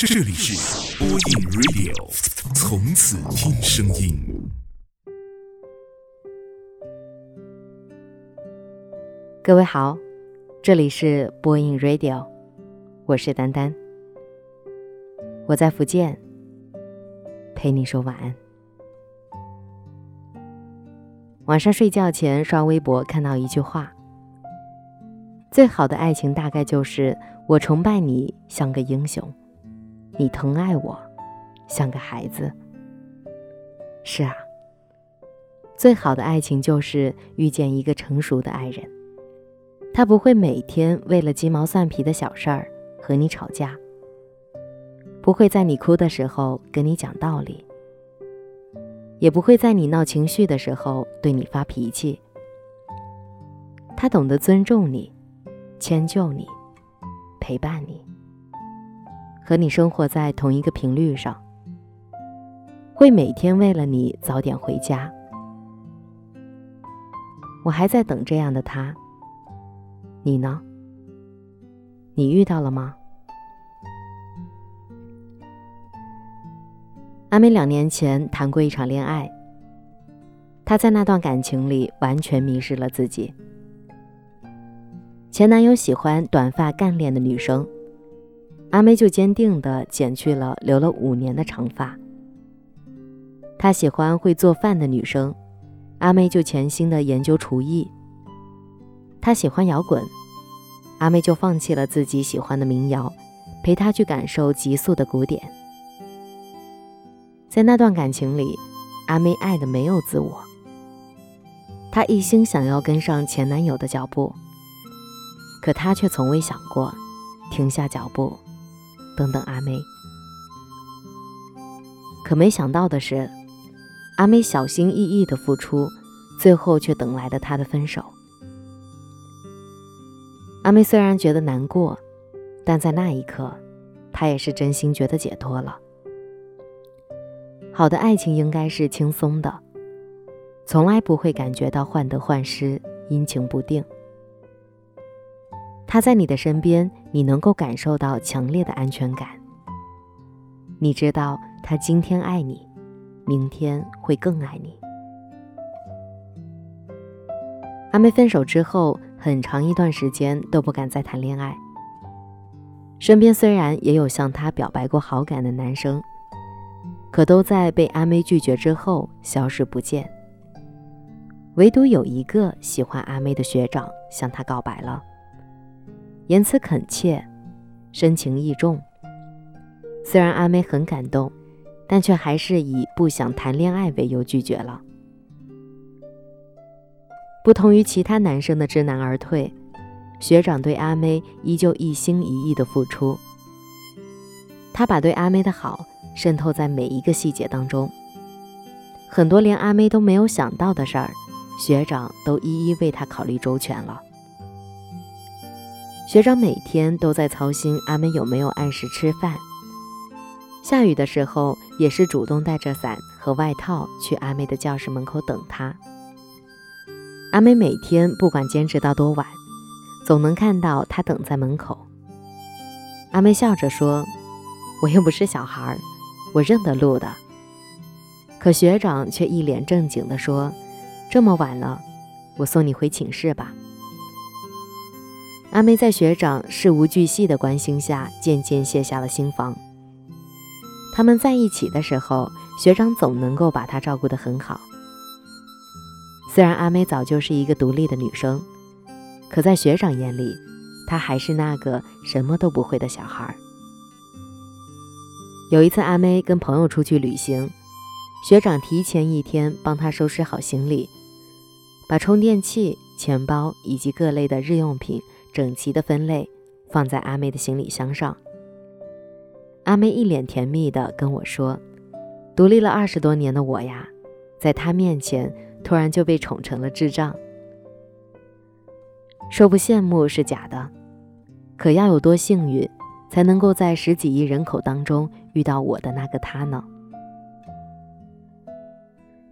这里是播音 Radio，从此听声音。各位好，这里是播音 Radio，我是丹丹，我在福建，陪你说晚安。晚上睡觉前刷微博，看到一句话。最好的爱情大概就是我崇拜你像个英雄，你疼爱我像个孩子。是啊，最好的爱情就是遇见一个成熟的爱人，他不会每天为了鸡毛蒜皮的小事儿和你吵架，不会在你哭的时候跟你讲道理，也不会在你闹情绪的时候对你发脾气。他懂得尊重你。迁就你，陪伴你，和你生活在同一个频率上，会每天为了你早点回家。我还在等这样的他，你呢？你遇到了吗？阿美两年前谈过一场恋爱，她在那段感情里完全迷失了自己。前男友喜欢短发干练的女生，阿妹就坚定地剪去了留了五年的长发。他喜欢会做饭的女生，阿妹就潜心地研究厨艺。他喜欢摇滚，阿妹就放弃了自己喜欢的民谣，陪他去感受急速的古典。在那段感情里，阿妹爱的没有自我，她一心想要跟上前男友的脚步。可她却从未想过停下脚步，等等阿妹。可没想到的是，阿妹小心翼翼的付出，最后却等来了他的分手。阿妹虽然觉得难过，但在那一刻，她也是真心觉得解脱了。好的爱情应该是轻松的，从来不会感觉到患得患失、阴晴不定。他在你的身边，你能够感受到强烈的安全感。你知道他今天爱你，明天会更爱你。阿妹分手之后，很长一段时间都不敢再谈恋爱。身边虽然也有向她表白过好感的男生，可都在被阿妹拒绝之后消失不见。唯独有一个喜欢阿妹的学长向她告白了。言辞恳切，深情意重。虽然阿妹很感动，但却还是以不想谈恋爱为由拒绝了。不同于其他男生的知难而退，学长对阿妹依旧一心一意的付出。他把对阿妹的好渗透在每一个细节当中，很多连阿妹都没有想到的事儿，学长都一一为她考虑周全了。学长每天都在操心阿妹有没有按时吃饭，下雨的时候也是主动带着伞和外套去阿妹的教室门口等她。阿妹每天不管坚持到多晚，总能看到他等在门口。阿妹笑着说：“我又不是小孩，我认得路的。”可学长却一脸正经地说：“这么晚了，我送你回寝室吧。”阿妹在学长事无巨细的关心下，渐渐卸下了心防。他们在一起的时候，学长总能够把她照顾得很好。虽然阿妹早就是一个独立的女生，可在学长眼里，她还是那个什么都不会的小孩。有一次，阿妹跟朋友出去旅行，学长提前一天帮她收拾好行李，把充电器、钱包以及各类的日用品。整齐的分类放在阿妹的行李箱上。阿妹一脸甜蜜的跟我说：“独立了二十多年的我呀，在他面前突然就被宠成了智障。说不羡慕是假的，可要有多幸运，才能够在十几亿人口当中遇到我的那个他呢？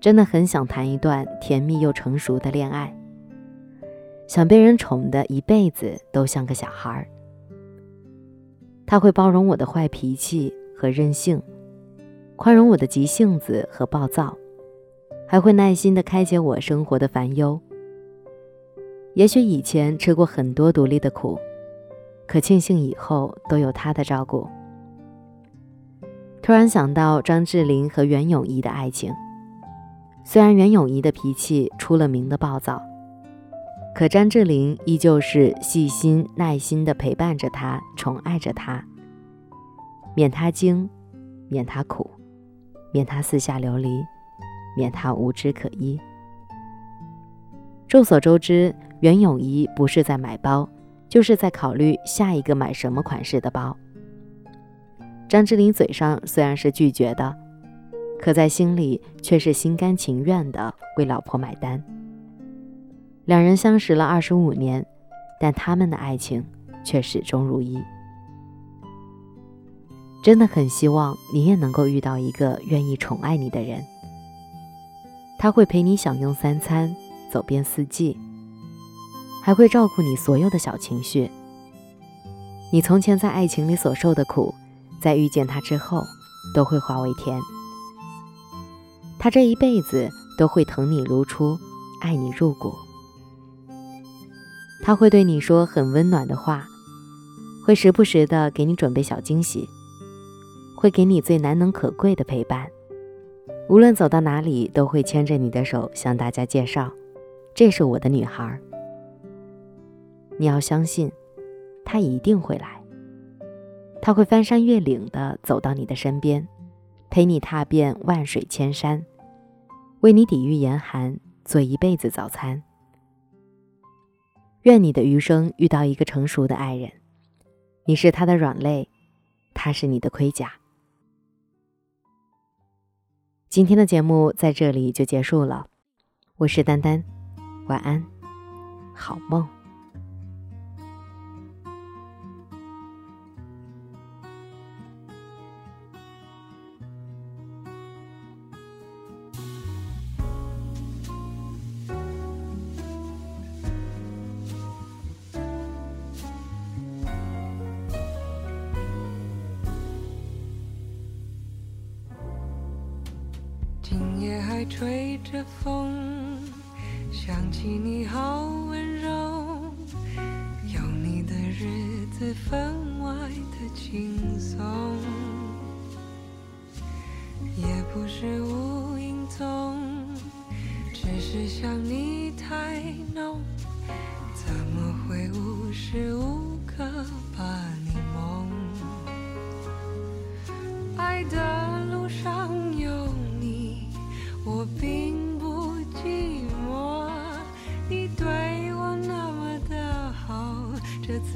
真的很想谈一段甜蜜又成熟的恋爱。”想被人宠的一辈子都像个小孩儿。他会包容我的坏脾气和任性，宽容我的急性子和暴躁，还会耐心地开解我生活的烦忧。也许以前吃过很多独立的苦，可庆幸以后都有他的照顾。突然想到张智霖和袁咏仪的爱情，虽然袁咏仪的脾气出了名的暴躁。可张智霖依旧是细心耐心地陪伴着他，宠爱着他，免他惊，免他苦，免他四下流离，免他无枝可依。众所周知，袁咏仪不是在买包，就是在考虑下一个买什么款式的包。张智霖嘴上虽然是拒绝的，可在心里却是心甘情愿地为老婆买单。两人相识了二十五年，但他们的爱情却始终如一。真的很希望你也能够遇到一个愿意宠爱你的人。他会陪你享用三餐，走遍四季，还会照顾你所有的小情绪。你从前在爱情里所受的苦，在遇见他之后，都会化为甜。他这一辈子都会疼你如初，爱你入骨。他会对你说很温暖的话，会时不时的给你准备小惊喜，会给你最难能可贵的陪伴。无论走到哪里，都会牵着你的手向大家介绍：“这是我的女孩。”你要相信，他一定会来。他会翻山越岭的走到你的身边，陪你踏遍万水千山，为你抵御严寒，做一辈子早餐。愿你的余生遇到一个成熟的爱人，你是他的软肋，他是你的盔甲。今天的节目在这里就结束了，我是丹丹，晚安，好梦。今夜还吹着风，想起你好温柔，有你的日子分外的轻松，也不是无影踪，只是想你太浓，怎么会无时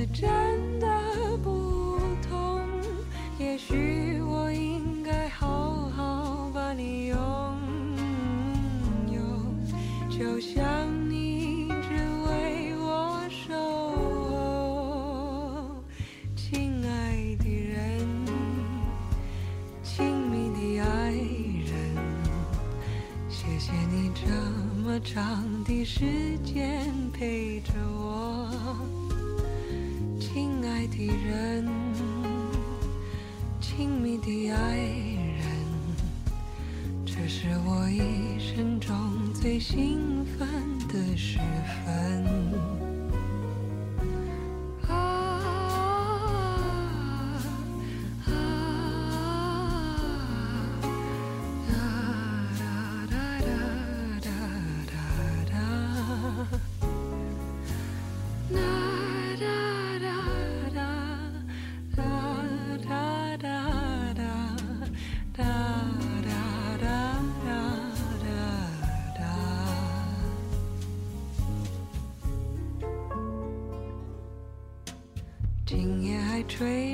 真的不同。也许我应该好好把你拥有，就像你只为我守候，亲爱的人，亲密的爱人。谢谢你这么长的时间陪着我，的人，亲密的爱人，这是我一生中最兴奋的时分。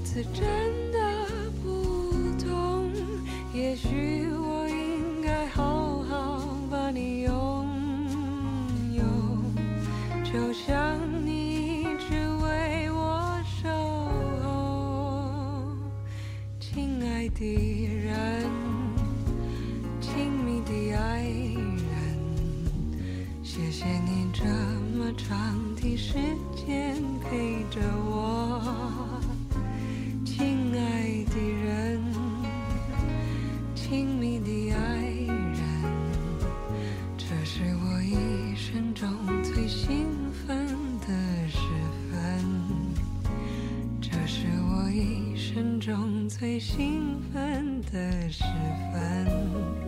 次真的不同。也许我应该好好把你拥有，就像你一直为我守候，亲爱的人，最兴奋的时分。